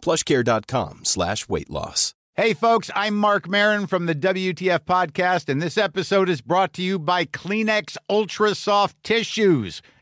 plushcare.com slash weight loss. Hey, folks, I'm Marc Maron from the WTF Podcast, and this episode is brought to you by Kleenex Ultra Soft Tissues,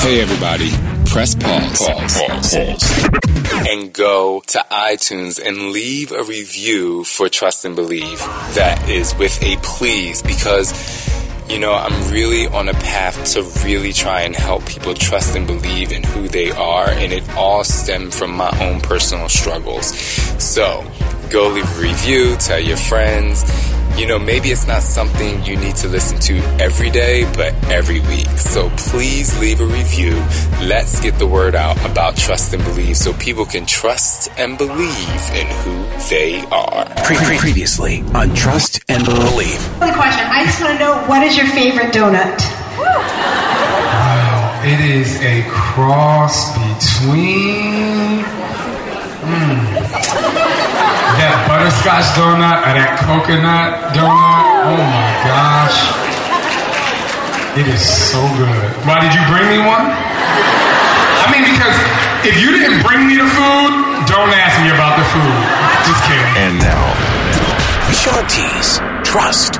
Hey everybody, press pause, pause, pause, pause. and go to iTunes and leave a review for Trust and Believe. That is with a please because you know, I'm really on a path to really try and help people trust and believe in who they are, and it all stemmed from my own personal struggles. So, go leave a review, tell your friends. You know, maybe it's not something you need to listen to every day, but every week. So please leave a review. Let's get the word out about trust and believe so people can trust and believe in who they are. Pre- pre- previously on Trust and Believe. The question I just want to know what is your favorite donut? Wow, it is a cross between mm, that butterscotch donut or that coconut donut. Oh my gosh. It is so good. Why did you bring me one? I mean, because if you didn't bring me the food, don't ask me about the food. Just kidding. And now, Shaun T's Trust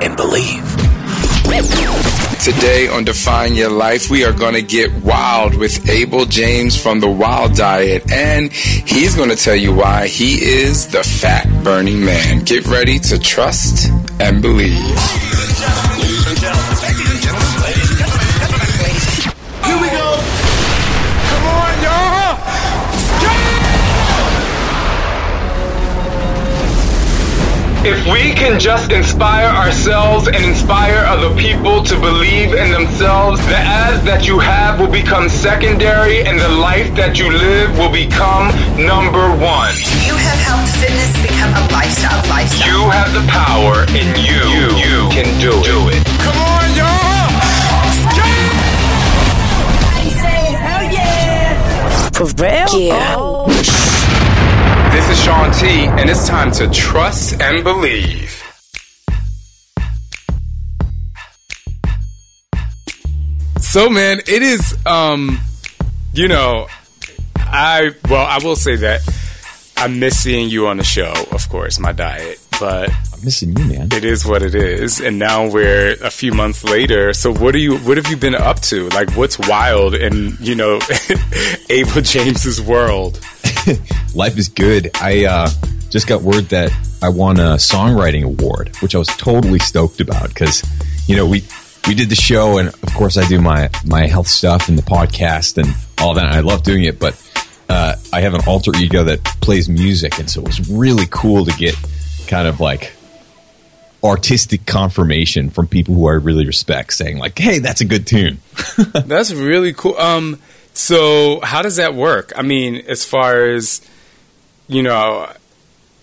and Believe. Today on Define Your Life, we are going to get wild with Abel James from the Wild Diet, and he's going to tell you why he is the fat burning man. Get ready to trust and believe. If we can just inspire ourselves and inspire other people to believe in themselves, the as that you have will become secondary and the life that you live will become number one. You have helped fitness become a lifestyle. Lifestyle. You have the power and you, you, can do, do it. Come on, y'all. Hell yeah! For real? Yeah. Oh. This is Shaun T, and it's time to trust and believe. So, man, it is, um, you know, I, well, I will say that I miss seeing you on the show, of course, my diet, but missing you, man. it is what it is. And now we're a few months later. So, what are you, what have you been up to? Like, what's wild in, you know, Abel James's world? Life is good. I uh, just got word that I won a songwriting award, which I was totally stoked about because, you know, we we did the show, and of course, I do my my health stuff and the podcast and all that. And I love doing it, but uh, I have an alter ego that plays music, and so it was really cool to get kind of like artistic confirmation from people who I really respect, saying like, "Hey, that's a good tune." That's really cool. Um, so how does that work? I mean, as far as you know,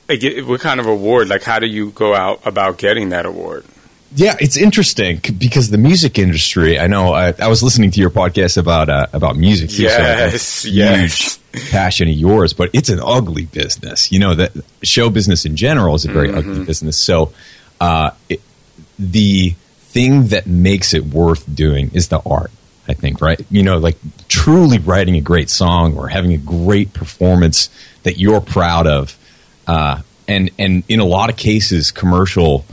like, what kind of award? Like, how do you go out about getting that award? Yeah, it's interesting because the music industry. I know I, I was listening to your podcast about uh, about music. too, so Yes, it's a yes. huge passion of yours, but it's an ugly business. You know that show business in general is a very ugly business. So, uh, it, the thing that makes it worth doing is the art. I think, right? You know, like truly writing a great song or having a great performance that you're proud of, uh, and and in a lot of cases, commercial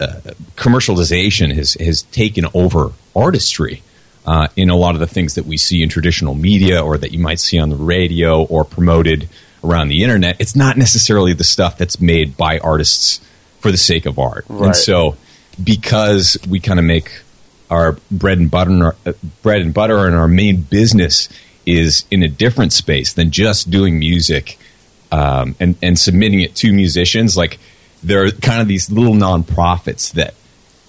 uh, commercialization has has taken over artistry uh, in a lot of the things that we see in traditional media or that you might see on the radio or promoted around the internet, it's not necessarily the stuff that's made by artists for the sake of art. Right. And so, because we kind of make our bread and butter, and our, uh, bread and butter, and our main business is in a different space than just doing music um, and and submitting it to musicians. Like there are kind of these little nonprofits that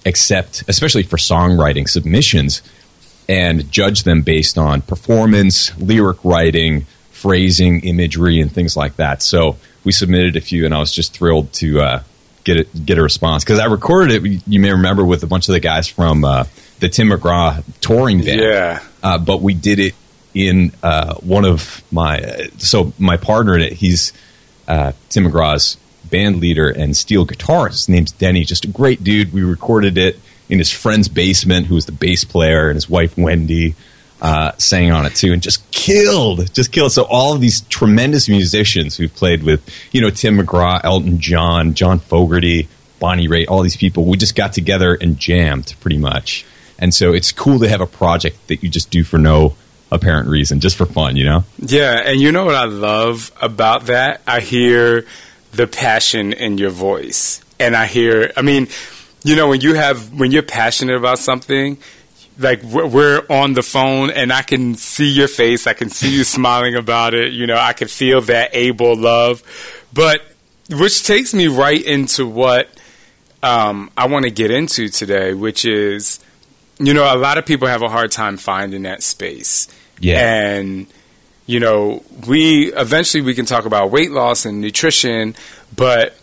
accept, especially for songwriting submissions, and judge them based on performance, lyric writing, phrasing, imagery, and things like that. So we submitted a few, and I was just thrilled to uh, get it, get a response because I recorded it. You may remember with a bunch of the guys from uh, the Tim McGraw touring band. Yeah. Uh, but we did it in uh, one of my so my partner in it. He's uh, Tim McGraw's band leader and steel guitarist. His name's Denny. Just a great dude. We recorded it in his friend's basement, who was the bass player, and his wife Wendy uh, sang on it too, and just killed, just killed. So all of these tremendous musicians who've played with, you know, Tim McGraw, Elton John, John Fogerty, Bonnie Raitt, all these people, we just got together and jammed pretty much. And so it's cool to have a project that you just do for no apparent reason, just for fun, you know? Yeah, and you know what I love about that? I hear the passion in your voice. And I hear, I mean, you know, when you have, when you're passionate about something, like we're- on the phone and I can see your face, I can see you smiling about it, you know, I can feel that able love. But, which takes me right into what um, I want to get into today, which is, you know, a lot of people have a hard time finding that space. Yeah. And, you know, we eventually we can talk about weight loss and nutrition, but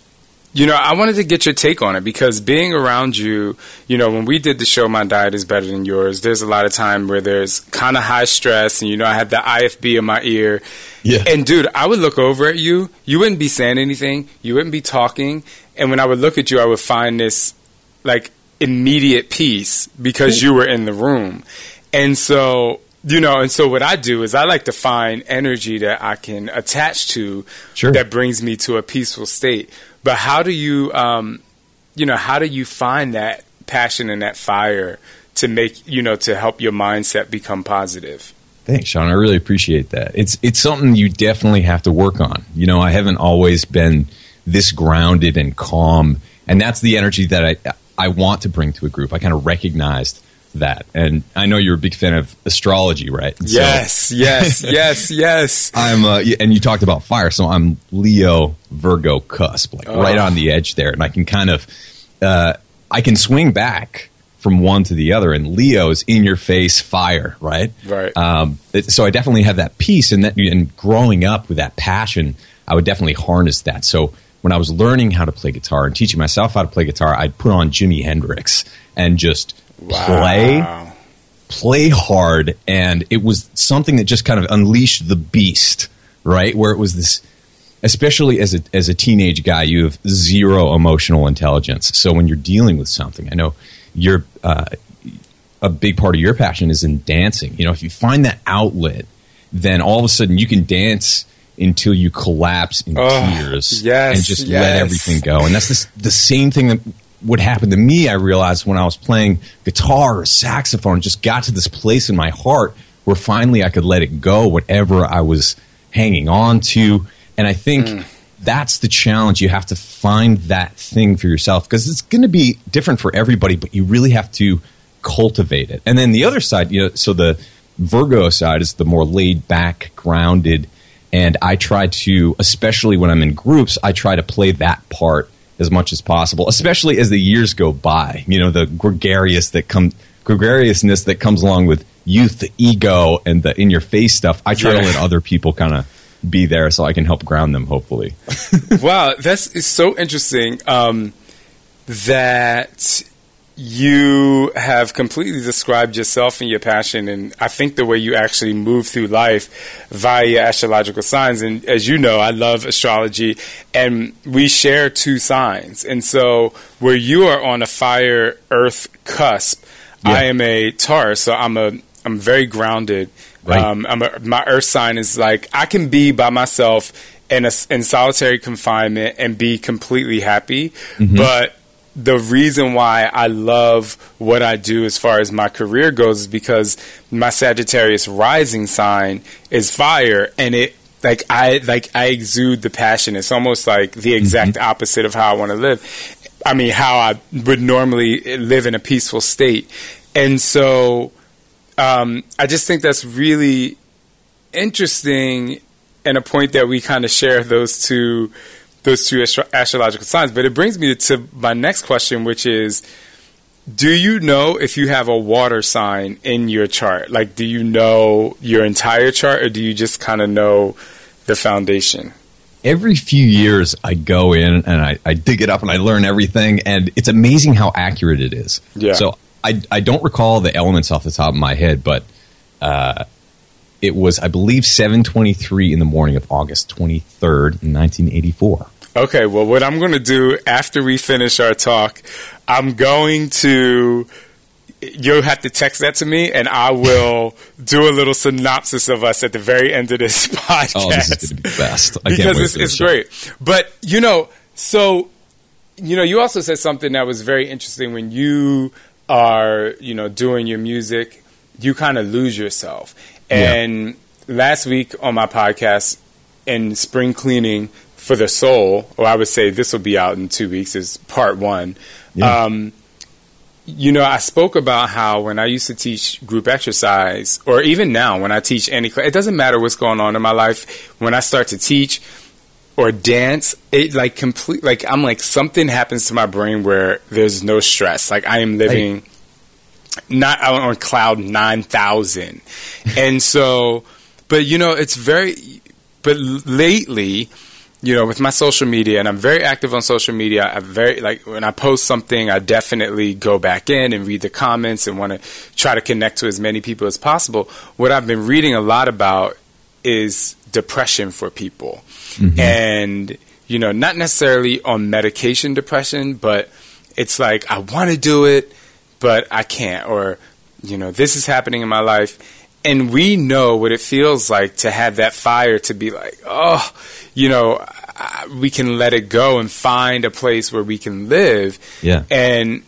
you know, I wanted to get your take on it because being around you, you know, when we did the show My Diet is Better Than Yours, there's a lot of time where there's kind of high stress and you know, I had the IFB in my ear. Yeah. And dude, I would look over at you, you wouldn't be saying anything, you wouldn't be talking, and when I would look at you, I would find this like immediate peace because you were in the room. And so, you know, and so what I do is I like to find energy that I can attach to Sure. that brings me to a peaceful state. But how do you, um, you know, how do you find that passion and that fire to make, you know, to help your mindset become positive? Thanks, Shaun. I really appreciate that. It's it's something you definitely have to work on. You know, I haven't always been this grounded and calm, and that's the energy that I I want to bring to a group. I kind of recognized that, and I know you're a big fan of astrology, right? And so yes, yes, yes, yes. I'm, uh, and you talked about fire, so I'm Leo Virgo cusp, like Oh. right on the edge there, and I can kind of, uh, I can swing back from one to the other, and Leo's in your face fire, right? Right. Um, it- so I definitely have that piece, and that, and growing up with that passion, I would definitely harness that. So when I was learning how to play guitar and teaching myself how to play guitar, I'd put on Jimi Hendrix and just Wow. play hard and it was something that just kind of unleashed the beast right? Where it was this especially as a as a teenage guy you have zero emotional intelligence. So when you're dealing with something i know you're uh, a big part of your passion is in dancing. You know if you find that outlet then all of a sudden you can dance until you collapse in Oh, tears yes, and just yes. let everything go. And that's the, the same thing that would happened to me i realized when i was playing guitar or saxophone just got to this place in my heart where finally i could let it go whatever i was hanging on to. And i think Mm. that's the challenge. You have to find that thing for yourself because it's going to be different for everybody but you really have to cultivate it. And then the other side you know so the virgo side is the more laid back grounded and i try to especially when i'm in groups i try to play that part as much as possible especially as the years go by. You know the gregarious that come gregariousness that comes along with youth the ego and the in your face stuff. I try Yeah. to let other people kind of be there so i can help ground them hopefully. Wow, that's it's so interesting um, that you have completely described yourself and your passion, and I think the way you actually move through life via astrological signs. And as you know, I love astrology, and we share two signs. And so, where you are on a fire earth cusp, I am a Taurus, so I'm a I'm very grounded. Right. Um, I'm a, my earth sign is like I can be by myself in a in solitary confinement and be completely happy, but the reason why I love what I do as far as my career goes is because my Sagittarius rising sign is fire and it like I like I exude the passion. It's almost like the exact mm-hmm. opposite of how I want to live. I mean, how I would normally live in a peaceful state. And so um, I just think that's really interesting and a point that we kind of share those two those two astro- astrological signs. But it brings me to my next question, which is do you know if you have a water sign in your chart? Like, do you know your entire chart, or do you just kind of know the foundation? Every few years, I go in and I, I, dig it up and I learn everything, and it's amazing how accurate it is. Yeah. So I, I don't recall the elements off the top of my head, but uh, it was, I believe, 7:23 in the morning of August 23rd, 1984. Okay, well, what I'm going to do after we finish our talk, I'm going to. You'll have to text that to me, and I will do a little synopsis of us at the very end of this podcast. Oh, this is going to be best! I because it's, it's great. But you know, so you know, you also said something that was very interesting when you are, you know, doing your music. You kind of lose yourself, and yeah. last week on my podcast in spring cleaning for the soul, or I would say this will be out in two weeks, is part one. Yeah. Um, you know, I spoke about how when I used to teach group exercise, or even now when I teach any class, it doesn't matter what's going on in my life. When I start to teach or dance, it like complete, like I'm like something happens to my brain where there's no stress. Like I am living not on cloud nine thousand, and so, but you know, it's very. But lately, you know, with my social media, and I'm very active on social media. I very like when I post something, I definitely go back in and read the comments and want to try to connect to as many people as possible. What I've been reading a lot about is depression for people, mm-hmm. and you know, not necessarily on medication depression, but it's like I want to do it, but I can't, or you know, this is happening in my life and we know what it feels like to have that fire to be like, oh, you know, we can let it go and find a place where we can live. Yeah. And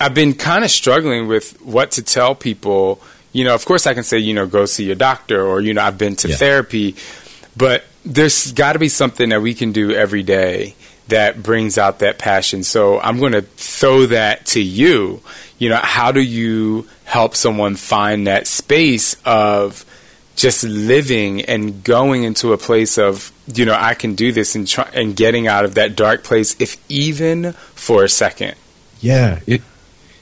I've been kind of struggling with what to tell people. You know, of course, I can say, you know, go see your doctor, or you know, I've been to yeah. therapy, but there's got to be something that we can do every day that brings out that passion. So I'm going to throw that to you. You know, how do you help someone find that space of just living and going into a place of, you know, I can do this and try, and getting out of that dark place, if even for a second. Yeah, it.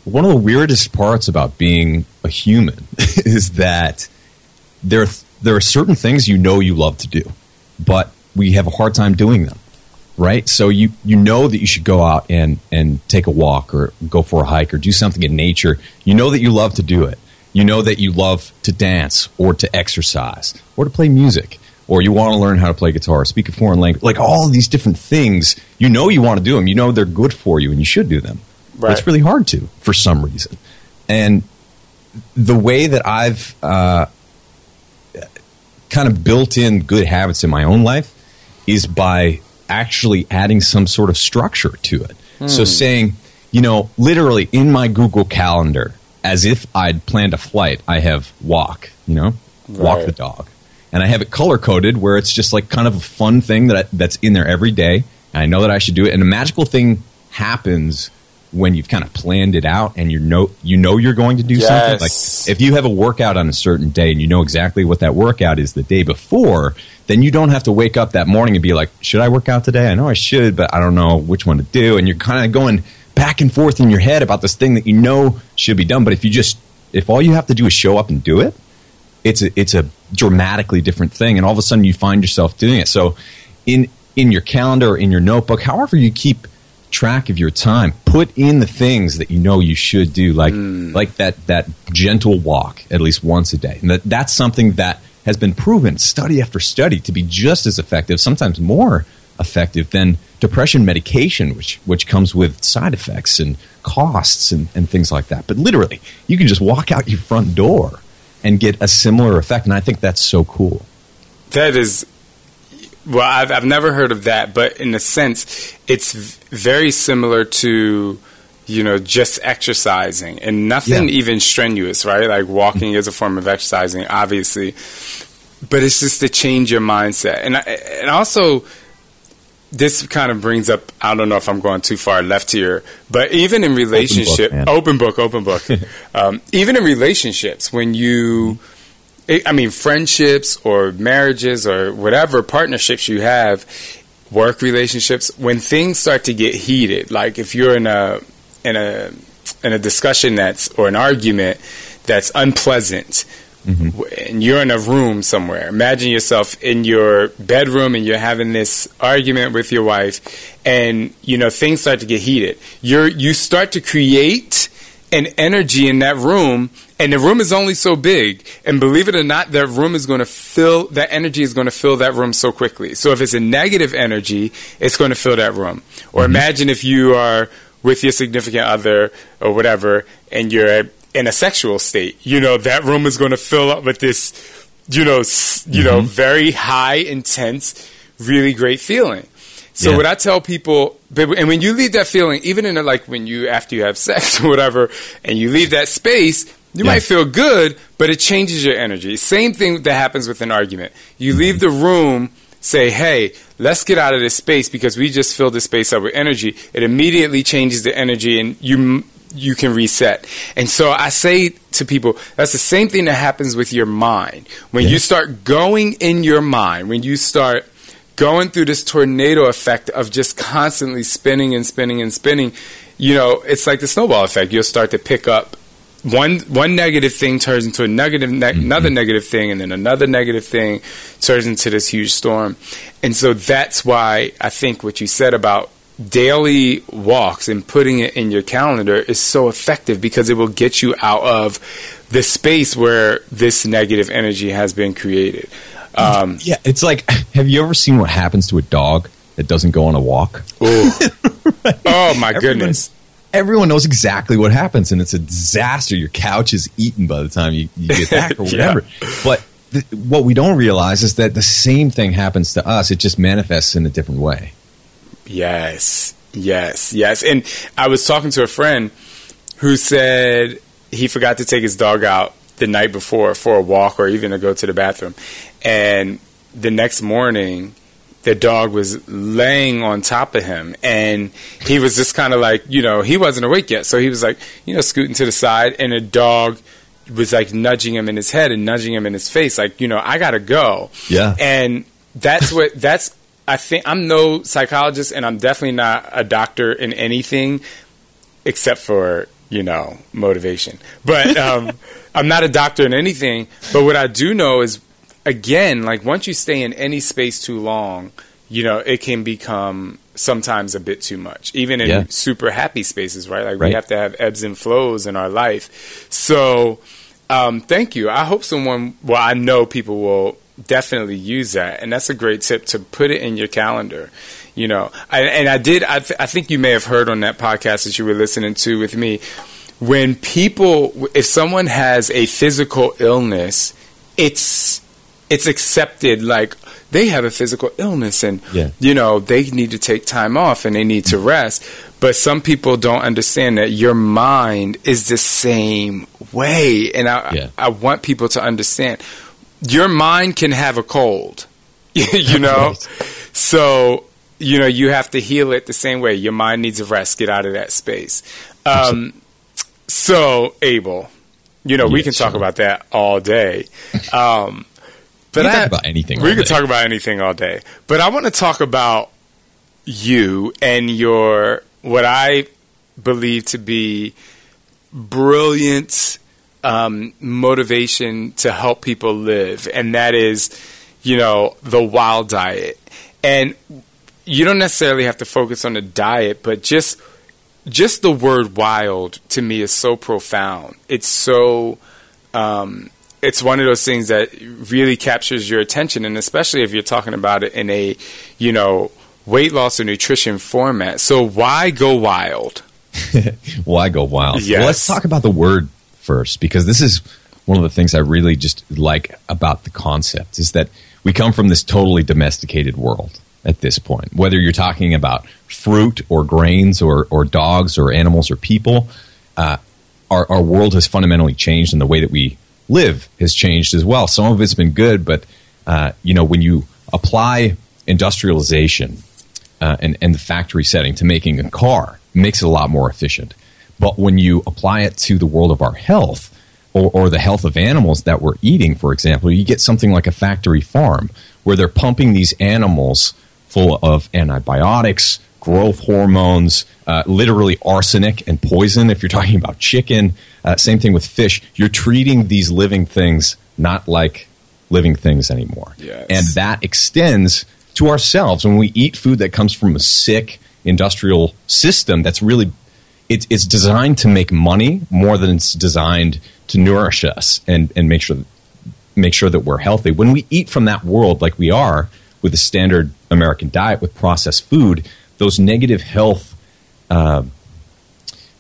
One of the weirdest parts about being a human is that there there are certain things you know you love to do, but we have a hard time doing them right? So you you know that you should go out and and take a walk or go for a hike or do something in nature. You know that you love to do it. You know that you love to dance or to exercise or to play music or you want to learn how to play guitar, speak a foreign language, like all these different things. You know you want to do them. You know they're good for you and you should do them. Right. It's really hard to for some reason. And the way that I've uh, kind of built in good habits in my own life is by actually adding some sort of structure to it. Hmm. So saying, you know, literally in my Google Calendar, as if I'd planned a flight, I have walk, you know, right. walk the dog. And I have it color coded where it's just like kind of a fun thing that I, that's in there every day. And I know that I should do it. And a magical thing happens when you've kind of planned it out and you know you know you're going to do yes. something. Like if you have a workout on a certain day and you know exactly what that workout is the day before, then you don't have to wake up that morning and be like, should I work out today? I know I should, but I don't know which one to do. And you're kind of going back and forth in your head about this thing that you know should be done. But if you just, if all you have to do is show up and do it, it's a, it's a dramatically different thing. And all of a sudden you find yourself doing it. So in, in your calendar or in your notebook, however you keep track of your time, put in the things that you know you should do, like, mm. like that, that gentle walk at least once a day. And that, that's something that has been proven study after study to be just as effective, sometimes more effective than depression medication, which which comes with side effects and costs and, and things like that. But literally, you can just walk out your front door and get a similar effect. And I think that's so cool. That is well, I've, I've never heard of that, but in a sense, it's very similar to you know, just exercising and nothing yeah. even strenuous, right? Like walking is a form of exercising, obviously. but it's just to change your mindset, and I, and also this kind of brings up I don't know if I'm going too far left here, but even in relationship, open book, open book, open book. Um, even in relationships, when you, I mean, friendships or marriages or whatever partnerships you have, work relationships, when things start to get heated, like if you're in a in a in a discussion that's or an argument that's unpleasant Mm-hmm. and you're in a room somewhere. Imagine yourself in your bedroom and you're having this argument with your wife, and you know things start to get heated. You're you start to create an energy in that room, and the room is only so big. And believe it or not, that room is going to fill that energy is going to fill that room so quickly. So if it's a negative energy, it's going to fill that room. Or mm-hmm. imagine if you are with your significant other or whatever, and you're in a sexual state. You know, that room is going to fill up with this, you know, you mm-hmm. know, very high, intense, really great feeling. So yeah. what I tell people, and when you leave that feeling, even in a, like when you after you have sex or whatever, and you leave that space, you yeah. might feel good, but it changes your energy. Same thing that happens with an argument. You mm-hmm. leave the room, say, "Hey, let's get out of this space because we just filled the space up with energy." It immediately changes the energy, and you you can reset. And so I say to people, that's the same thing that happens with your mind. When yeah. you start going in your mind, when you start going through this tornado effect of just constantly spinning and spinning and spinning, you know, it's like the snowball effect. You'll start to pick up one one negative thing turns into a negative ne- mm-hmm. another negative thing and then another negative thing turns into this huge storm. And so that's why I think what you said about daily walks and putting it in your calendar is so effective because it will get you out of the space where this negative energy has been created. Um, yeah, it's like, have you ever seen what happens to a dog that doesn't go on a walk? right? Oh my everyone, goodness! Everyone knows exactly what happens, and it's a disaster. Your couch is eaten by the time you, you get back, or whatever. yeah. But th- what we don't realize is that the same thing happens to us. It just manifests in a different way. Yes, yes, yes. And I was talking to a friend who said he forgot to take his dog out the night before for a walk or even to go to the bathroom. And the next morning, the dog was laying on top of him and he was just kind of like, you know, he wasn't awake yet. So he was like, you know, scooting to the side and the dog was like nudging him in his head and nudging him in his face, like, you know, I gotta go. Yeah. And that's what, that's I think I'm no psychologist, and I'm definitely not a doctor in anything except for you know motivation. But um, I'm not a doctor in anything. But what I do know is, again, like once you stay in any space too long, you know it can become sometimes a bit too much, even in yeah. super happy spaces, right? Like right. we have to have ebbs and flows in our life. So, um, thank you. I hope someone, well, I know people will definitely use that and that's a great tip to put it in your calendar you know I, and i did I, th- I think you may have heard on that podcast that you were listening to with me when people if someone has a physical illness it's it's accepted like they have a physical illness and yeah. you know they need to take time off and they need to rest but some people don't understand that your mind is the same way and i yeah. i want people to understand your mind can have a cold, you know? Right. So, you know, you have to heal it the same way. Your mind needs a rest, get out of that space. Um, so, Abel, you know, we can talk about that all day. Um, but we can I, talk about anything. We can talk about anything all day. But I want to talk about you and your what I believe to be brilliant um, motivation to help people live, and that is, you know, the wild diet. And you don't necessarily have to focus on the diet, but just just the word wild to me is so profound. It's so um, it's one of those things that really captures your attention, and especially if you're talking about it in a you know weight loss or nutrition format. So why go wild? why go wild? Yes. Well, let's talk about the word first because this is one of the things I really just like about the concept is that we come from this totally domesticated world at this point. Whether you're talking about fruit or grains or, or dogs or animals or people, uh, our, our world has fundamentally changed and the way that we live has changed as well. Some of it's been good, but uh, you know, when you apply industrialization uh, and, and the factory setting to making a car, makes it a lot more efficient. But when you apply it to the world of our health, or, or the health of animals that we're eating, for example, you get something like a factory farm where they're pumping these animals full of antibiotics, growth hormones, uh, literally arsenic and poison. If you're talking about chicken, uh, same thing with fish. You're treating these living things not like living things anymore. Yes. And that extends to ourselves when we eat food that comes from a sick industrial system that's really it's, it's designed to make money more than it's designed to nourish us and, and make sure make sure that we're healthy. When we eat from that world like we are with a standard American diet with processed food, those negative health uh,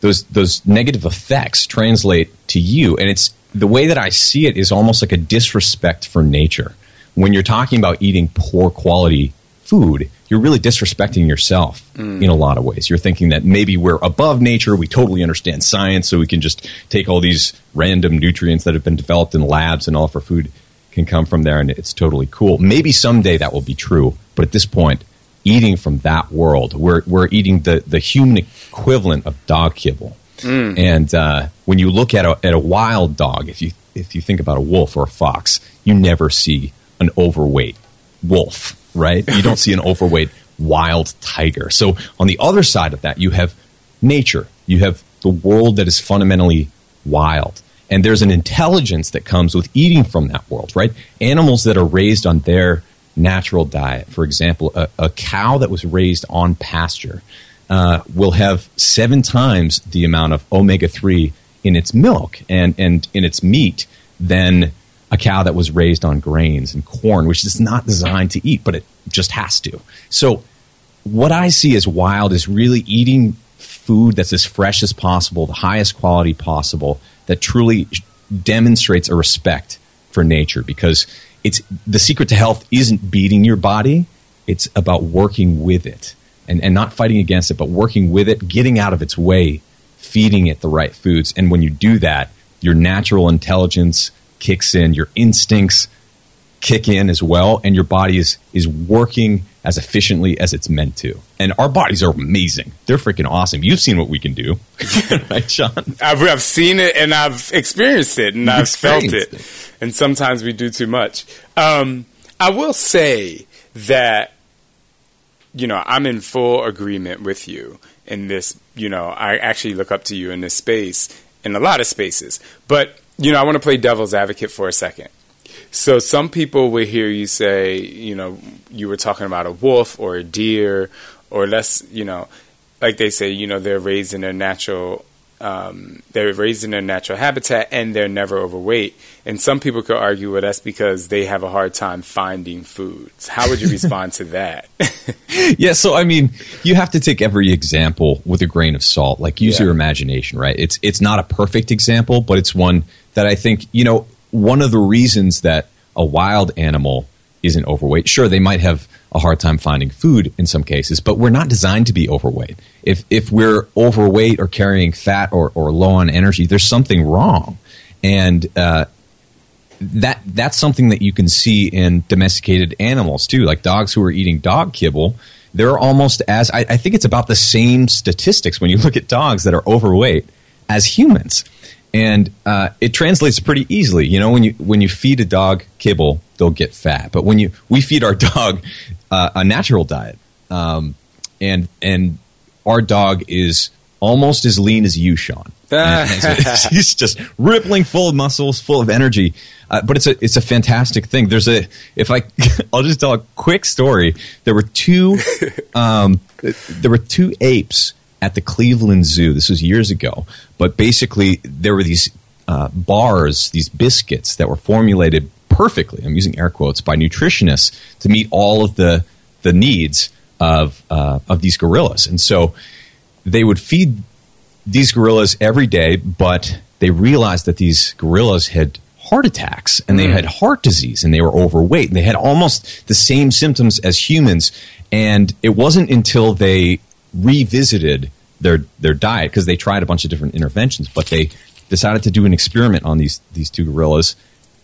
those those negative effects translate to you and it's the way that I see it is almost like a disrespect for nature. When you're talking about eating poor quality food, you're really disrespecting yourself Mm. in a lot of ways. You're thinking that maybe we're above nature, we totally understand science, so we can just take all these random nutrients that have been developed in labs and all of our food can come from there and it's totally cool. Maybe someday that will be true, but at this point, eating from that world, we're, we're eating the, the human equivalent of dog kibble. Mm. And uh, when you look at a, at a wild dog, if you if you think about a wolf or a fox, you never see an overweight wolf, right? You don't see an overweight wild tiger. So on the other side of that, you have nature. You have the world that is fundamentally wild. And there's an intelligence that comes with eating from that world, right? Animals that are raised on their natural diet. For example, a, a cow that was raised on pasture uh, will have seven times the amount of omega 3 in its milk and, and in its meat than a cow that was raised on grains and corn, which is not designed to eat, but it just has to. So, what I see as wild is really eating food that's as fresh as possible, the highest quality possible, that truly demonstrates a respect for nature because it's the secret to health isn't beating your body, it's about working with it and, and not fighting against it, but working with it, getting out of its way, feeding it the right foods. And when you do that, your natural intelligence kicks in, your instincts kick in as well, and your body is, is working as efficiently as it's meant to. And our bodies are amazing. They're freaking awesome. You've seen what we can do, right, Shaun? I've, I've seen it and I've experienced it and You've I've felt it. experienced And sometimes we do too much. Um, I will say that, you know, I'm in full agreement with you in this. You know, I actually look up to you in this space, in a lot of spaces. But, you know, I want to play devil's advocate for a second. So some people will hear you say, you know, you were talking about a wolf or a deer, or less, you know, like they say, you know, they're raised in their natural, um, they're raised in their natural habitat and they're never overweight. And some people could argue, well, that's because they have a hard time finding foods. How would you respond to that? yeah, so I mean, you have to take every example with a grain of salt. Like use Yeah. your imagination, right? It's it's not a perfect example, but it's one that I think, you know, one of the reasons that a wild animal isn't overweight. Sure, they might have a hard time finding food in some cases, but we're not designed to be overweight. If if we're overweight or carrying fat or, or low on energy, there's something wrong. And uh, that that's something that you can see in domesticated animals too, like dogs who are eating dog kibble. They're almost as I, I think it's about the same statistics when you look at dogs that are overweight as humans, and uh, it translates pretty easily. You know, when you when you feed a dog kibble, they'll get fat, but when you we feed our dog uh, a natural diet, um, and and our dog is almost as lean as you, Shaun. And- and so he's just rippling full of muscles, full of energy. Uh, but it's a it's a fantastic thing. There's a if I I'll just tell a quick story. There were two um, there were two apes at the Cleveland Zoo. This was years ago. But basically, there were these uh, bars, these biscuits that were formulated perfectly. I'm using air quotes by nutritionists to meet all of the the needs of uh, of these gorillas. And so they would feed these gorillas every day, but they realized that these gorillas had heart attacks and they Mm. had heart disease and they were overweight and they had almost the same symptoms as humans. And it wasn't until they revisited their their diet because they tried a bunch of different interventions, but they decided to do an experiment on these these two gorillas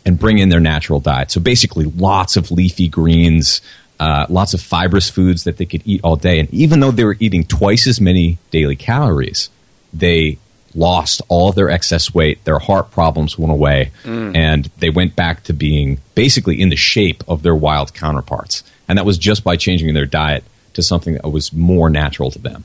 and bring in their natural diet. So basically, lots of leafy greens, uh, lots of fibrous foods that they could eat all day. And even though they were eating twice as many daily calories, they lost all of their excess weight. Their heart problems went away, Mm. and they went back to being basically in the shape of their wild counterparts. And that was just by changing their diet to something that was more natural to them.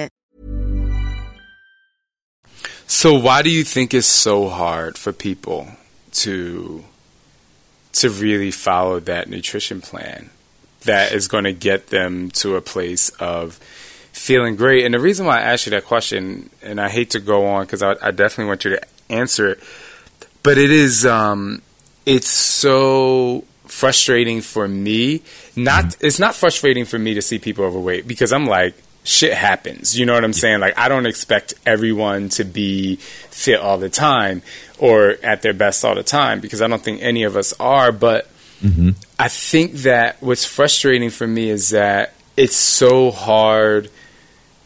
So why do you think it's so hard for people to to really follow that nutrition plan that is going to get them to a place of feeling great? And the reason why I asked you that question, and I hate to go on because I, I definitely want you to answer it, but it is um, it's so frustrating for me. Not it's not frustrating for me to see people overweight because I'm like shit happens. You know what I'm saying? Like I don't expect everyone to be fit all the time or at their best all the time because I don't think any of us are, but mm-hmm. I think that what's frustrating for me is that it's so hard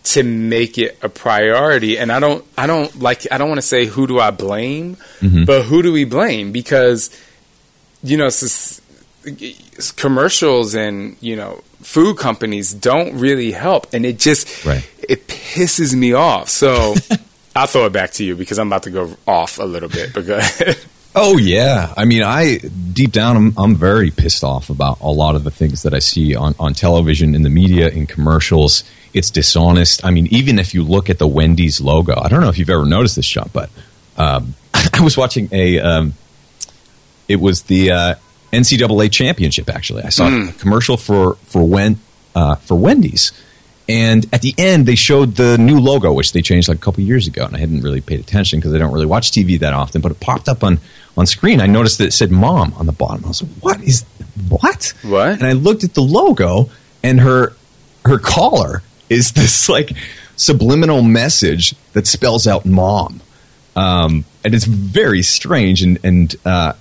to make it a priority. And I don't I don't like I don't want to say who do I blame, mm-hmm. but who do we blame? Because you know commercials and you know food companies don't really help and it just Right. it pisses me off so i'll throw it back to you because i'm about to go off a little bit but go ahead Oh yeah, I mean, I deep down, I'm I'm very pissed off about a lot of the things that I see on on television, in the media, in commercials. It's dishonest. I mean, even if you look at the Wendy's logo, I don't know if you've ever noticed this, shot, but um, I was watching a. Um, it was the uh, NCAA championship. Actually, I saw a commercial for for Wen uh, for Wendy's, and at the end they showed the new logo, which they changed like a couple years ago, and I hadn't really paid attention because I don't really watch TV that often. But it popped up on on screen. I noticed that it said "mom" on the bottom. I was like, "What is what?" What? And I looked at the logo, and her her collar is this like subliminal message that spells out "mom." Um, and it's very strange and and uh,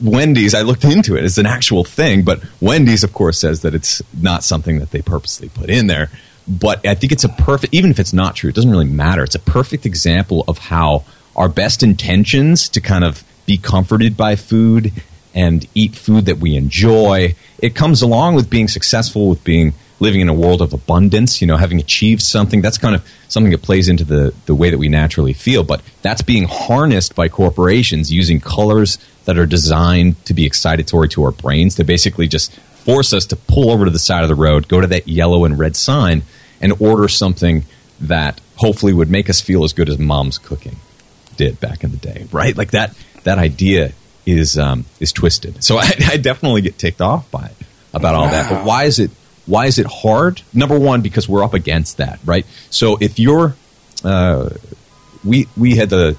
Wendy's, I looked into it. It's an actual thing, but Wendy's, of course, says that it's not something that they purposely put in there. But I think it's a perfect, even if it's not true, it doesn't really matter. It's a perfect example of how our best intentions to kind of be comforted by food and eat food that we enjoy, it comes along with being successful, with being living in a world of abundance, you know, having achieved something. That's kind of something that plays into the, the way that we naturally feel. But that's being harnessed by corporations using colors that are designed to be excitatory to our brains to basically just force us to pull over to the side of the road, go to that yellow and red sign, and order something that hopefully would make us feel as good as mom's cooking did back in the day, right? Like that that idea is um, is twisted. So I, I definitely get ticked off by it about all that. But why is it why is it hard? Number one, because we're up against that, right? So if you're uh, we we had the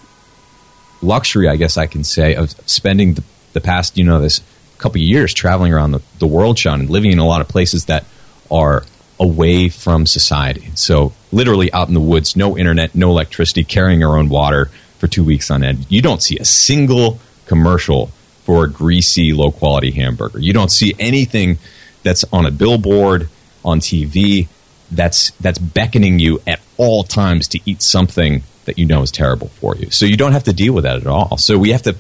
luxury, I guess I can say, of spending the, the past, you know, this couple of years traveling around the, the world, Shaun, and living in a lot of places that are away from society. So literally out in the woods, no internet, no electricity, carrying our own water for two weeks on end. You don't see a single commercial for a greasy, low quality hamburger. You don't see anything that's on a billboard, on TV, that's that's beckoning you at all times to eat something that you know is terrible for you. So you don't have to deal with that at all. So we have to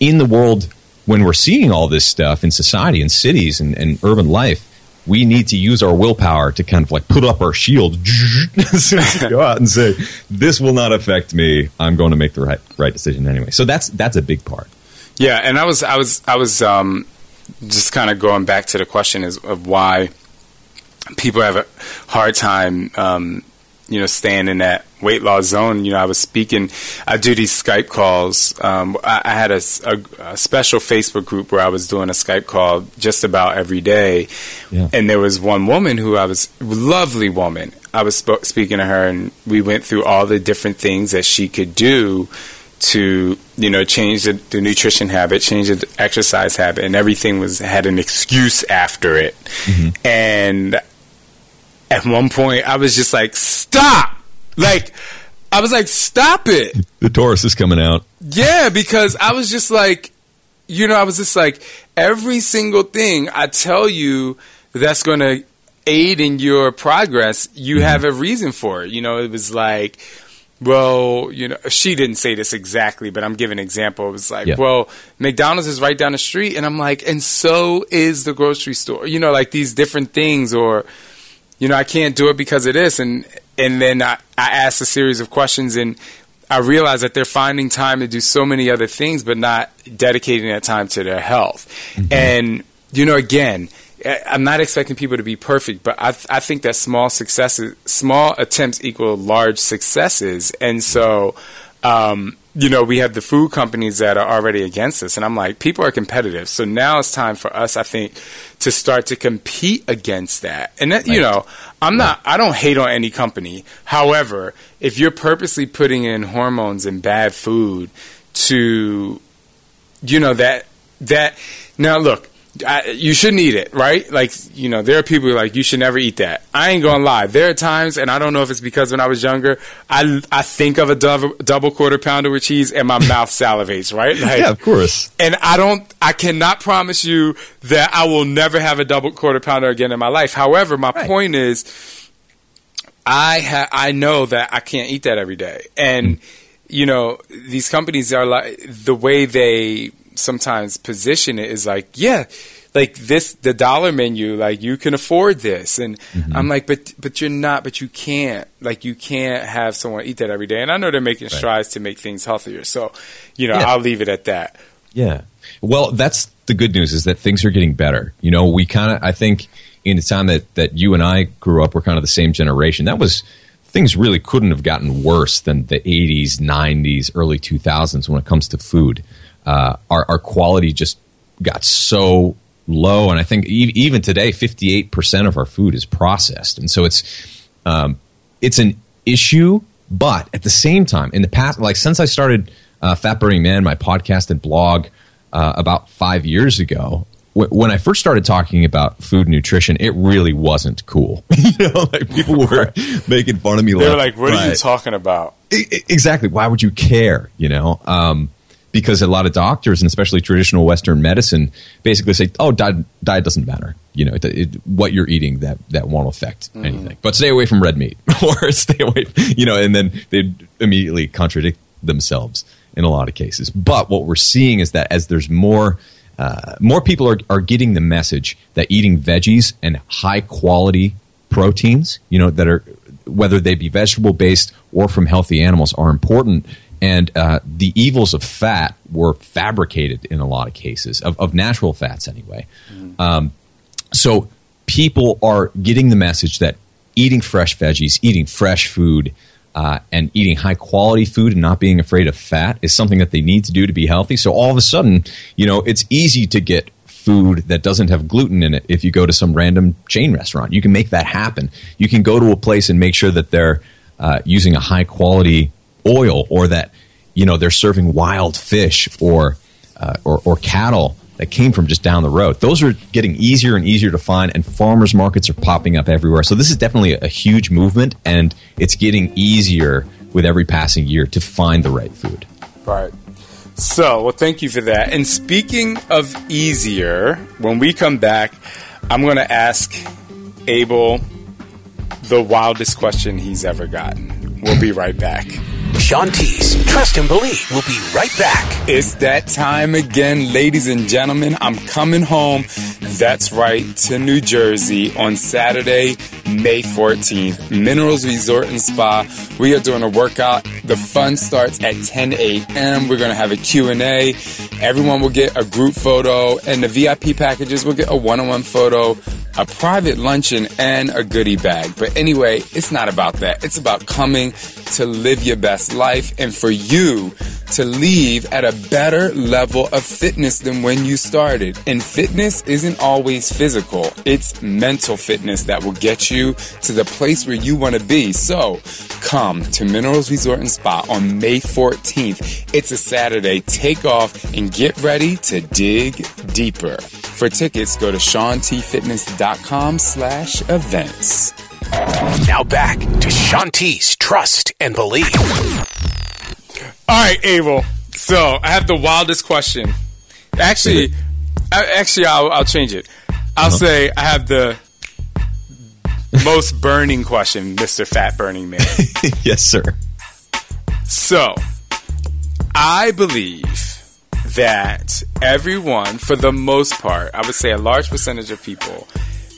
in the world when we're seeing all this stuff in society in cities and, and urban life, we need to use our willpower to kind of like put up our shield go out and say, This will not affect me. I'm going to make the right right decision anyway. So that's that's a big part. Yeah, and I was I was I was um, just kind of going back to the question is of why people have a hard time, um, you know, staying in that weight loss zone. You know, I was speaking. I do these Skype calls. Um, I, I had a special Facebook group where I was doing a Skype call just about every day, Yeah. and there was one woman who I was lovely woman. I was sp- speaking to her, and we went through all the different things that she could do to you know change the, the nutrition habit, change the exercise habit, and everything was had an excuse after it. Mm-hmm. And at one point, I was just like, "Stop!" Like I was like, "Stop it!" The Taurus is coming out. Yeah, because I was just like, you know, I was just like, every single thing I tell you that's going to aid in your progress, you mm-hmm. have a reason for it. You know, it was like, well, you know, she didn't say this exactly, but I'm giving an example. It was like, yeah. well, McDonald's is right down the street. And I'm like, and so is the grocery store. You know, like these different things or, you know, I can't do it because of this. And, and then I, I asked a series of questions and I realized that they're finding time to do so many other things, but not dedicating that time to their health. Mm-hmm. And, you know, again, I'm not expecting people to be perfect, but I, I think that small successes, small attempts equal large successes. And so, um, you know, we have the food companies that are already against us. And I'm like, people are competitive. So now it's time for us, I think, to start to compete against that. And that, right. you know, I'm not, I don't hate on any company. However, if you're purposely putting in hormones and bad food to, you know, that, that, now look, I, you shouldn't eat it, right? Like, you know, there are people like, you should never eat that. I ain't gonna lie. There are times, and I don't know if it's because when I was younger, I, I think of a double, double quarter pounder with cheese and my mouth salivates, right? Like, yeah, of course. And I don't, I cannot promise you that I will never have a double quarter pounder again in my life. However, my right. point is, I ha- I know that I can't eat that every day. And, you know, these companies are like, the way they, sometimes position it is like, yeah, like this the dollar menu like you can afford this. And mm-hmm. i'm like but but you're not but you can't like you can't have someone eat that every day. And i know they're making right. strides to make things healthier. So you know yeah. i'll leave it at that. Yeah. Well that's the good news is that things are getting better. You know we kind of i think in the time that that you and i grew up we're kind of the same generation. That was things really couldn't have gotten worse than the 80s 90s early 2000s when it comes to food uh, our, our quality just got so low. And I think e- even today, 58% of our food is processed. And so it's, um, it's an issue, but at the same time, in the past, like since I started uh, Fat Burning Man, my podcast and blog uh, about five years ago, when I first started talking about food nutrition, it really wasn't cool. you know, like people were making fun of me. They were like, "What are you talking about?" Exactly. Why would you care? You know. Um, because a lot of doctors and especially traditional Western medicine basically say, "Oh, diet, diet doesn't matter. You know, it, it, what you're eating that that won't affect mm. anything. But stay away from red meat, or stay away. You know, and then they immediately contradict themselves in a lot of cases. But what we're seeing is that as there's more uh, more people are, are getting the message that eating veggies and high quality proteins, you know, that are whether they be vegetable based or from healthy animals, are important and uh, the evils of fat were fabricated in a lot of cases of, of natural fats anyway. Mm. um, so people are getting the message that eating fresh veggies eating fresh food uh, and eating high quality food and not being afraid of fat is something that they need to do to be healthy. So all of a sudden you know it's easy to get food that doesn't have gluten in it if you go to some random chain restaurant. You can make that happen. You can go to a place and make sure that they're uh, using a high quality oil or that you know they're serving wild fish or uh, or, or cattle that came from just down the road. Those are getting easier and easier to find, and farmers markets are popping up everywhere. So this is definitely a, a huge movement, and it's getting easier with every passing year to find the right food. Right. So, well, thank you for that. And speaking of easier, when we come back, I'm going to ask Abel the wildest question he's ever gotten. We'll be right back. Shaun T's Trust and Believe We'll be right back. It's that time again, ladies and gentlemen. I'm coming home. That's right, to New Jersey on Saturday, May 14th. Minerals Resort and Spa. We are doing a workout. The fun starts at 10 a.m. We're going to have a Q&A. Everyone will get a group photo, and the VIP packages will get a one-on-one photo a private luncheon, and a goodie bag. But anyway, it's not about that. It's about coming to live your best life and for you to leave at a better level of fitness than when you started. And fitness isn't always physical, it's mental fitness that will get you to the place where you want to be. So come to Minerals Resort and Spa on May 14th. It's a Saturday. Take off and get ready to dig deeper. For tickets, go to ShaunTFitness.com slash events. Now back to Shaun T's Trust and Believe. All right, Abel. So I have the wildest question. Actually, actually, I'll, I'll change it. I'll uh-huh. say I have the most burning question, Mister Fat Burning Man. yes, sir. So, I believe that everyone, for the most part, I would say a large percentage of people,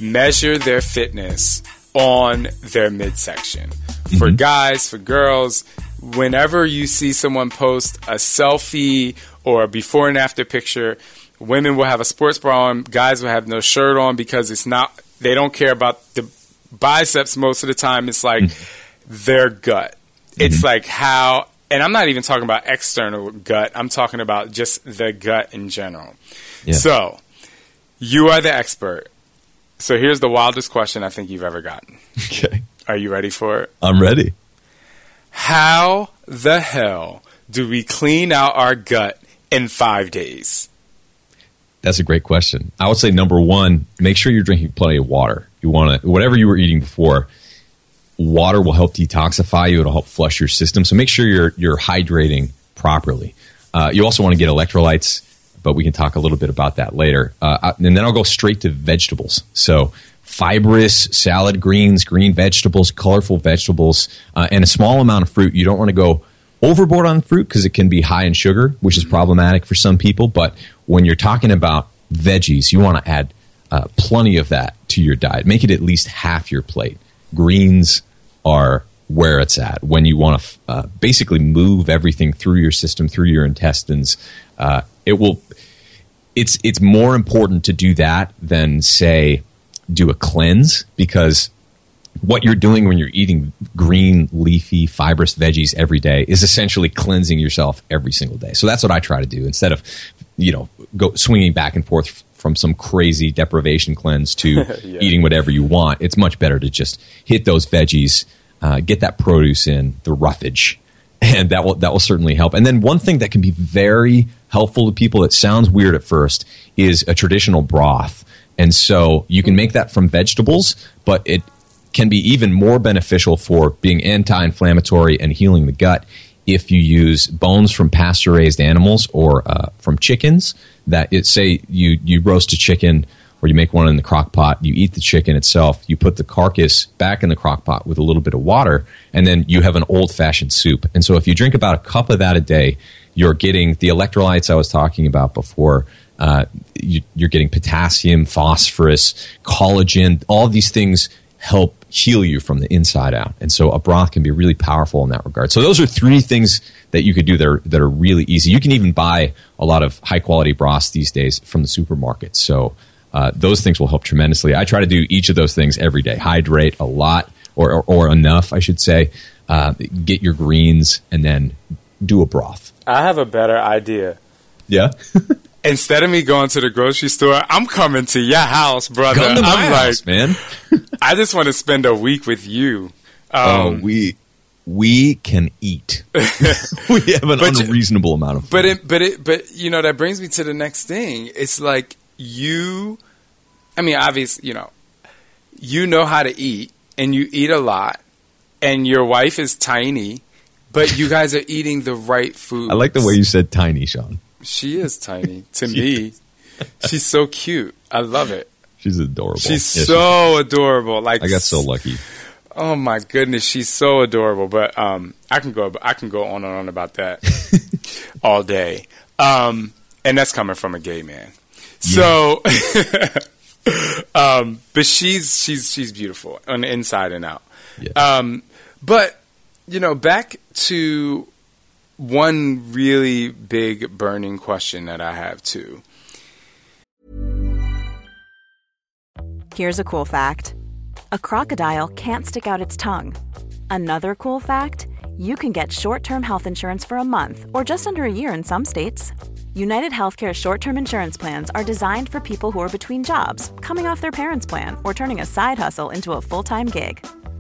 measure their fitness on their midsection. Mm-hmm. For guys, for girls, whenever you see someone post a selfie or a before and after picture, women will have a sports bra on, guys will have no shirt on because it's not, they don't care about the biceps most of the time. It's like mm-hmm. their gut. Mm-hmm. It's like how, and I'm not even talking about external gut, I'm talking about just the gut in general. Yeah. So, you are the expert. So here's the wildest question I think you've ever gotten. Okay. Are you ready for it? I'm ready. How the hell do we clean out our gut in five days? That's a great question. I would say number one, make sure you're drinking plenty of water. You want to, whatever you were eating before, water will help detoxify you. It'll help flush your system. So make sure you're, you're hydrating properly. Uh, you also want to get electrolytes but we can talk a little bit about that later. Uh, and then I'll go straight to vegetables. So fibrous salad greens, green vegetables, colorful vegetables, uh, and a small amount of fruit. You don't want to go overboard on fruit because it can be high in sugar, which is problematic for some people. But when you're talking about veggies, you want to add uh, plenty of that to your diet. Make it at least half your plate. Greens are where it's at when you want to uh, basically move everything through your system, through your intestines. Uh, it will it's it's more important to do that than say do a cleanse because what you're doing when you're eating green leafy fibrous veggies every day is essentially cleansing yourself every single day so that's what i try to do instead of you know go swinging back and forth from some crazy deprivation cleanse to yeah. eating whatever you want it's much better to just hit those veggies uh, get that produce in the roughage and that will that will certainly help. And then one thing that can be very helpful to people that sounds weird at first is a traditional broth. And so you can make that from vegetables, but it can be even more beneficial for being anti-inflammatory and healing the gut if you use bones from pasture raised animals or uh, from chickens that it say you you roast a chicken or you make one in the crock pot, you eat the chicken itself, you put the carcass back in the crock pot with a little bit of water, and then you have an old fashioned soup. And so if you drink about a cup of that a day, you're getting the electrolytes I was talking about before. Uh, you, you're getting potassium, phosphorus, collagen, all these things help heal you from the inside out. And so a broth can be really powerful in that regard. So those are three things that you could do that are, that are really easy. You can even buy a lot of high quality broths these days from the supermarket. So uh, those things will help tremendously. I try to do each of those things every day. Hydrate a lot or, or, or enough, I should say. Uh, get your greens and then do a broth. I have a better idea. Yeah. Instead of me going to the grocery store, I'm coming to your house, brother. Come to my I'm house, like, man. I just want to spend a week with you. Oh, um, oh, we we can eat. we have an unreasonable amount of food. But it, but it, but you know that brings me to the next thing. It's like you, I mean, obviously, you know, you know how to eat and you eat a lot, and your wife is tiny, but you guys are eating the right food. I like the way you said tiny, Shaun. She is tiny to me. She's so cute. I love it. She's adorable. She's yeah, so she's, adorable. Like I got so lucky. Oh my goodness, she's so adorable. But um, I can go. I can go on and on about that all day. Um, and that's coming from a gay man. So, um, but she's she's she's beautiful on the inside and out. Yeah. Um, but you know, back to one really big burning question that I have too. Here's a cool fact: a crocodile can't stick out its tongue. Another cool fact you can get short term health insurance for a month or just under a year in some states. United Healthcare short term insurance plans are designed for people who are between jobs, coming off their parents' plan, or turning a side hustle into a full time gig.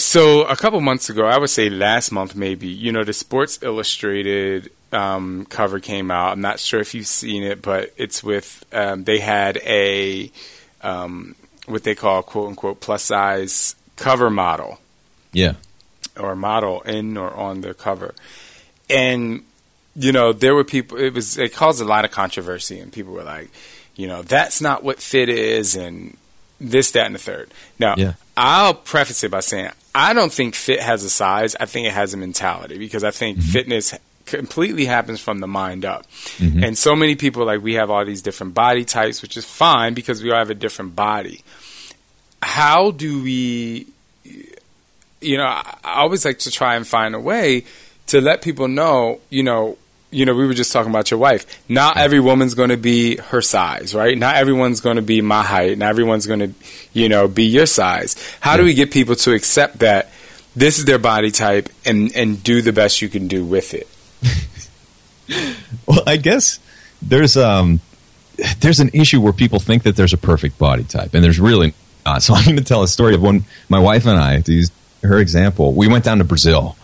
So a couple months ago, I would say last month maybe, you know, the Sports Illustrated um, cover came out. I'm not sure if you've seen it, but it's with um, they had a um, what they call quote unquote plus size cover model. Yeah. Or model in or on the cover, and you know there were people. It was it caused a lot of controversy, and people were like, you know, that's not what fit is, and this, that, and the third. Now, Yeah. I'll preface it by saying I don't think fit has a size. I think it has a mentality because I think fitness completely happens from the mind up. Mhm. And so many people like we have all these different body types, which is fine because we all have a different body. How do we you know, I always like to try and find a way to let people know, you know, you know, we were just talking about your wife. Not every woman's going to be her size, right? Not everyone's going to be my height. Not everyone's going to, you know, be your size. How do we get people to accept that this is their body type and and do the best you can do with it? Well, I guess there's um there's an issue where people think that there's a perfect body type, and there's really not. So I'm going to tell a story of when my wife and I, to use her example, we went down to Brazil,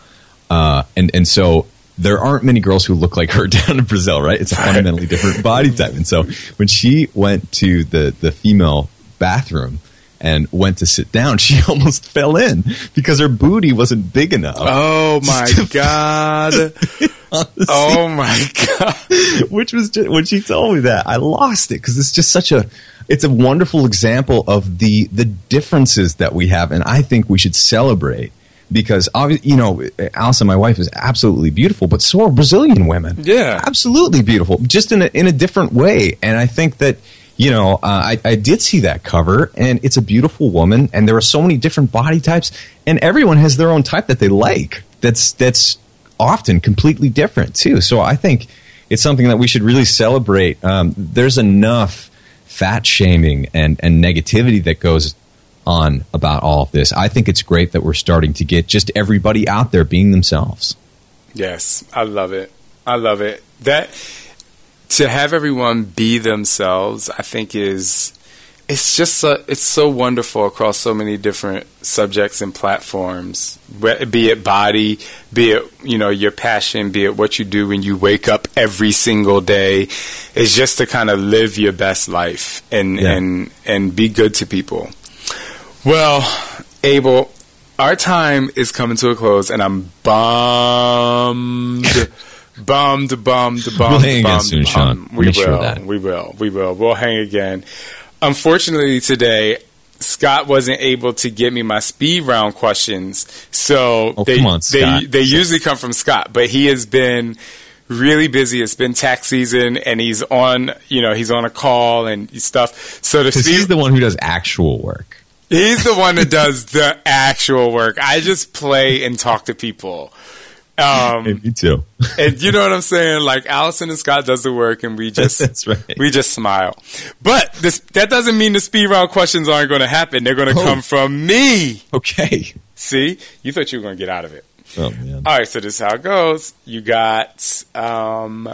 uh, and and so there aren't many girls who look like her down in Brazil, right? It's a fundamentally different body type, and so when she went to the the female bathroom. And went to sit down. She almost fell in because her booty wasn't big enough. Oh my god! oh my god! Which was just, when she told me that I lost it because it's just such a it's a wonderful example of the the differences that we have, and I think we should celebrate because obviously you know Allison, my wife, is absolutely beautiful, but so are Brazilian women. Yeah, absolutely beautiful, just in a in a different way, and I think that. You know, uh, I, I did see that cover, and it's a beautiful woman, and there are so many different body types, and everyone has their own type that they like. That's that's often completely different too. So I think it's something that we should really celebrate. Um, there's enough fat shaming and, and negativity that goes on about all of this. I think it's great that we're starting to get just everybody out there being themselves. Yes, I love it. I love it. That to have everyone be themselves, I think is it's just so, it's so wonderful across so many different subjects and platforms. Be it body, be it you know your passion, be it what you do when you wake up every single day. It's just to kind of live your best life and Yeah. and and be good to people. Well, Abel, our time is coming to a close, and I'm bummed, bummed, bummed, bummed, We'll hang again soon, bummed. Shaun. We sure will, that. we will, we will. We'll hang again. Unfortunately, today. Scott wasn't able to get me my speed round questions, so Oh, they come on, they they usually come from Scott, but he has been really busy. It's been tax season, and he's on you know he's on a call and stuff. So the Because speed he's the one who does actual work. He's the one that does the actual work. I just play and talk to people. Um, Hey, me too. and you know what I'm saying? Like Allison and Scott does the work, and we just right. we just smile. But this that doesn't mean the speed round questions aren't going to happen. They're going to Oh. come from me. Okay. See, you thought you were going to get out of it. Oh man. All right, so this is how it goes. You got um,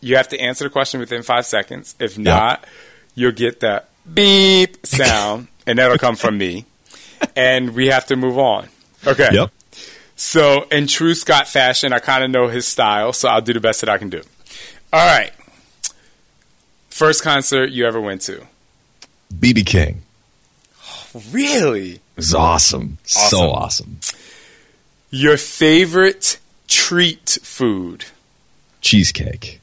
you have to answer the question within five seconds. If not, you'll get that beep sound, and that'll come from me. And we have to move on. Okay. Yep. So, in true Scott fashion, I kind of know his style, so I'll do the best that I can do. All right. First concert you ever went to? BB King. Really? It was awesome. So awesome. Your favorite treat food? Cheesecake.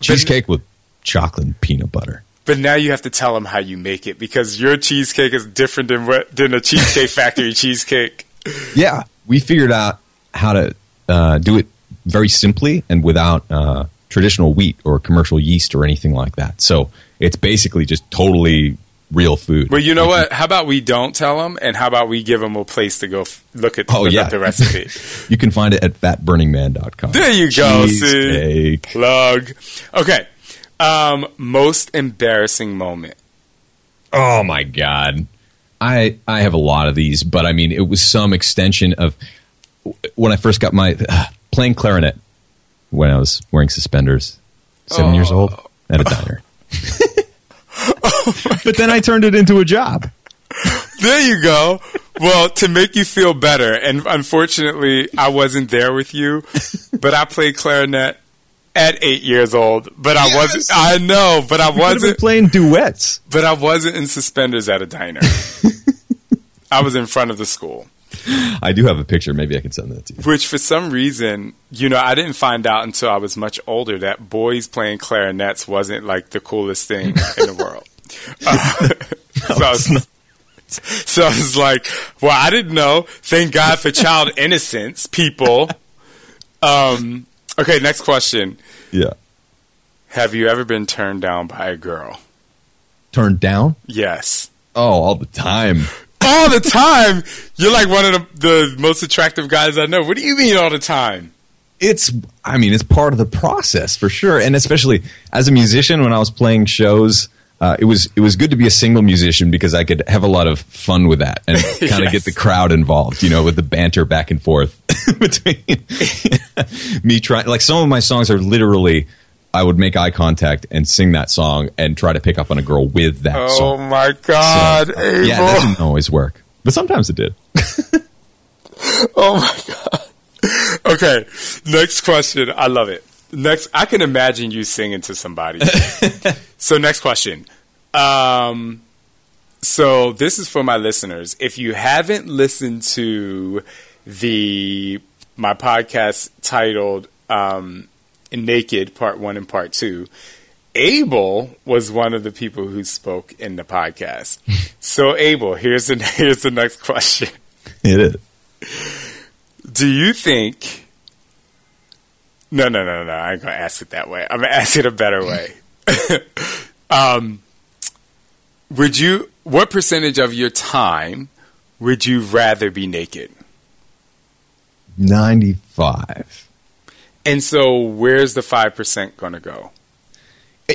Cheesecake with chocolate and peanut butter. But now you have to tell them how you make it because your cheesecake is different than what than a cheesecake factory cheesecake. Yeah, we figured out how to uh, do it very simply and without uh, traditional wheat or commercial yeast or anything like that. So it's basically just totally real food. Well, you know what? How about we don't tell them, and how about we give them a place to go f- look at Oh, look yeah. the recipe? you can find it at fatburningman.com. there you go. See, Cheesecake. plug. Okay. Um, most embarrassing moment. Oh my god. I I have a lot of these, but I mean it was some extension of when I first got my uh, playing clarinet when I was wearing suspenders, 7 years old at a diner. but then I turned it into a job. There you go. Well, to make you feel better, and unfortunately, I wasn't there with you, but I played clarinet at eight years old. But I wasn't. I know, but I We could have been wasn't. playing duets. But I wasn't in suspenders at a diner. I was in front of the school. I do have a picture. Maybe I can send that to you. Which, for some reason, you know, I didn't find out until I was much older that boys playing clarinets wasn't like the coolest thing in the world. Uh, so, I was, so I was like, well, I didn't know. Thank God for child innocence, people. Um, okay, next question. Yeah. Have you ever been turned down by a girl? Turned down? Yes. Oh, all the time. All the time? You're like one of the, the most attractive guys I know. What do you mean all the time? It's, I mean, it's part of the process for sure. And especially as a musician, when I was playing shows, uh, it was it was good to be a single musician because I could have a lot of fun with that and kind of Yes. get the crowd involved, you know, with the banter back and forth between me trying. Like some of my songs are literally, I would make eye contact and sing that song and try to pick up on a girl with that Oh song. my God, So, Abel. yeah, that didn't always work, but sometimes it did. Oh my god. Okay, next question. I love it. Next, I can imagine you singing to somebody. so next question. Um, so this is for my listeners. If you haven't listened to the my podcast titled um, "Naked" Part One and Part Two, Abel was one of the people who spoke in the podcast. so Abel, here's the here's the next question. It is. Do you think? No, no, no, no. I ain't gonna ask it that way. I'm gonna ask it a better way. um, would you? What percentage of your time would you rather be naked? 95. And so, where's the five percent gonna go?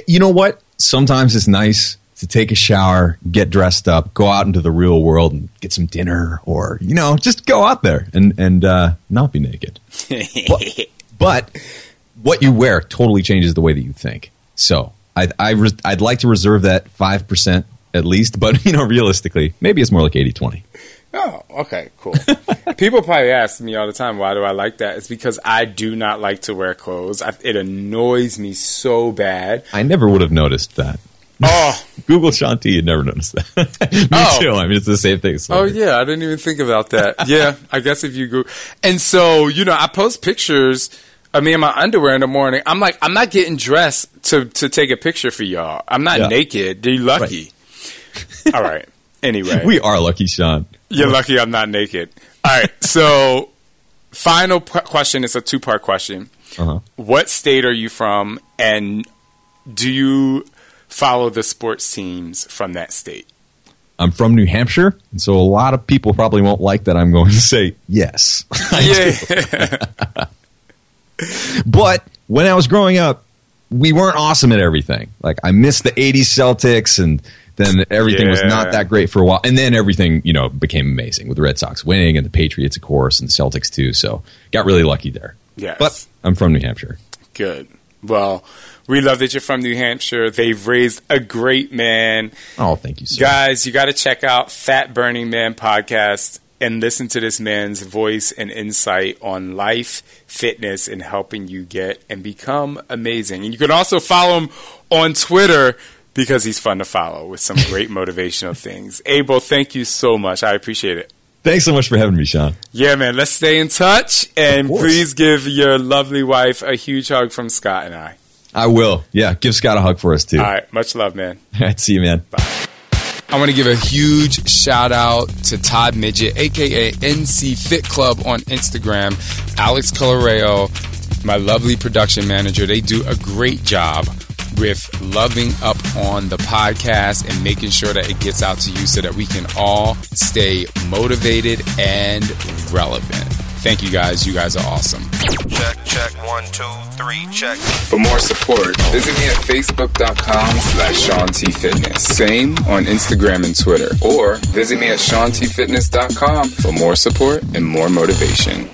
You know what? Sometimes it's nice to take a shower, get dressed up, go out into the real world and get some dinner or, you know, just go out there and, and uh, not be naked. but, but what you wear totally changes the way that you think. So I, I res- I'd like to reserve that 5% at least, but, you know, realistically, maybe it's more like 80 20. Oh, okay, cool. People probably ask me all the time, why do I like that? It's because I do not like to wear clothes. I, it annoys me so bad. I never would have noticed that. Oh, Google Shaun T, you'd never notice that. Me Oh. too. I mean, it's the same thing. So Oh yeah, I didn't even think about that. Yeah, I guess if you go, and so you know, I post pictures of me in my underwear in the morning. I'm like, I'm not getting dressed to to take a picture for y'all. I'm not Yeah. naked. You're lucky. All right. Anyway, we are lucky, Shaun. you're lucky I'm not naked. All right. So, final p- question is a two part question. Uh-huh. What state are you from, and do you follow the sports teams from that state? I'm from New Hampshire, and so a lot of people probably won't like that I'm going to say yes. Yeah. But when I was growing up, we weren't awesome at everything. Like I missed the 80s Celtics and then everything was not that great for a while. And then everything, you know, became amazing with the Red Sox winning and the Patriots, of course, and the Celtics too. So got really lucky there. Yes. But I'm from New Hampshire. Good. Well, we love that you're from New Hampshire. They've raised a great man. Oh, thank you, sir. Guys, you got to check out Fat Burning Man podcast and listen to this man's voice and insight on life, fitness, and helping you get and become amazing. And you can also follow him on Twitter. Because he's fun to follow with some great motivational things. Abel, thank you so much. I appreciate it. Thanks so much for having me, Shaun. Yeah, man. Let's stay in touch. And please give your lovely wife a huge hug from Scott and I. I will. Yeah, give Scott a hug for us too. All right. Much love, man. All right, see you, man. Bye. I want to give a huge shout out to Todd Midget, aka NC Fit Club on Instagram, Alex Coloreo, my lovely production manager. They do a great job with loving up on the podcast and making sure that it gets out to you so that we can all stay motivated and relevant. Thank you guys. You guys are awesome. Check, check, one, two, three, check. For more support, visit me at facebook.com slash Shaun T Fitness. Same on Instagram and Twitter. Or visit me at ShaunTFitness.com for more support and more motivation.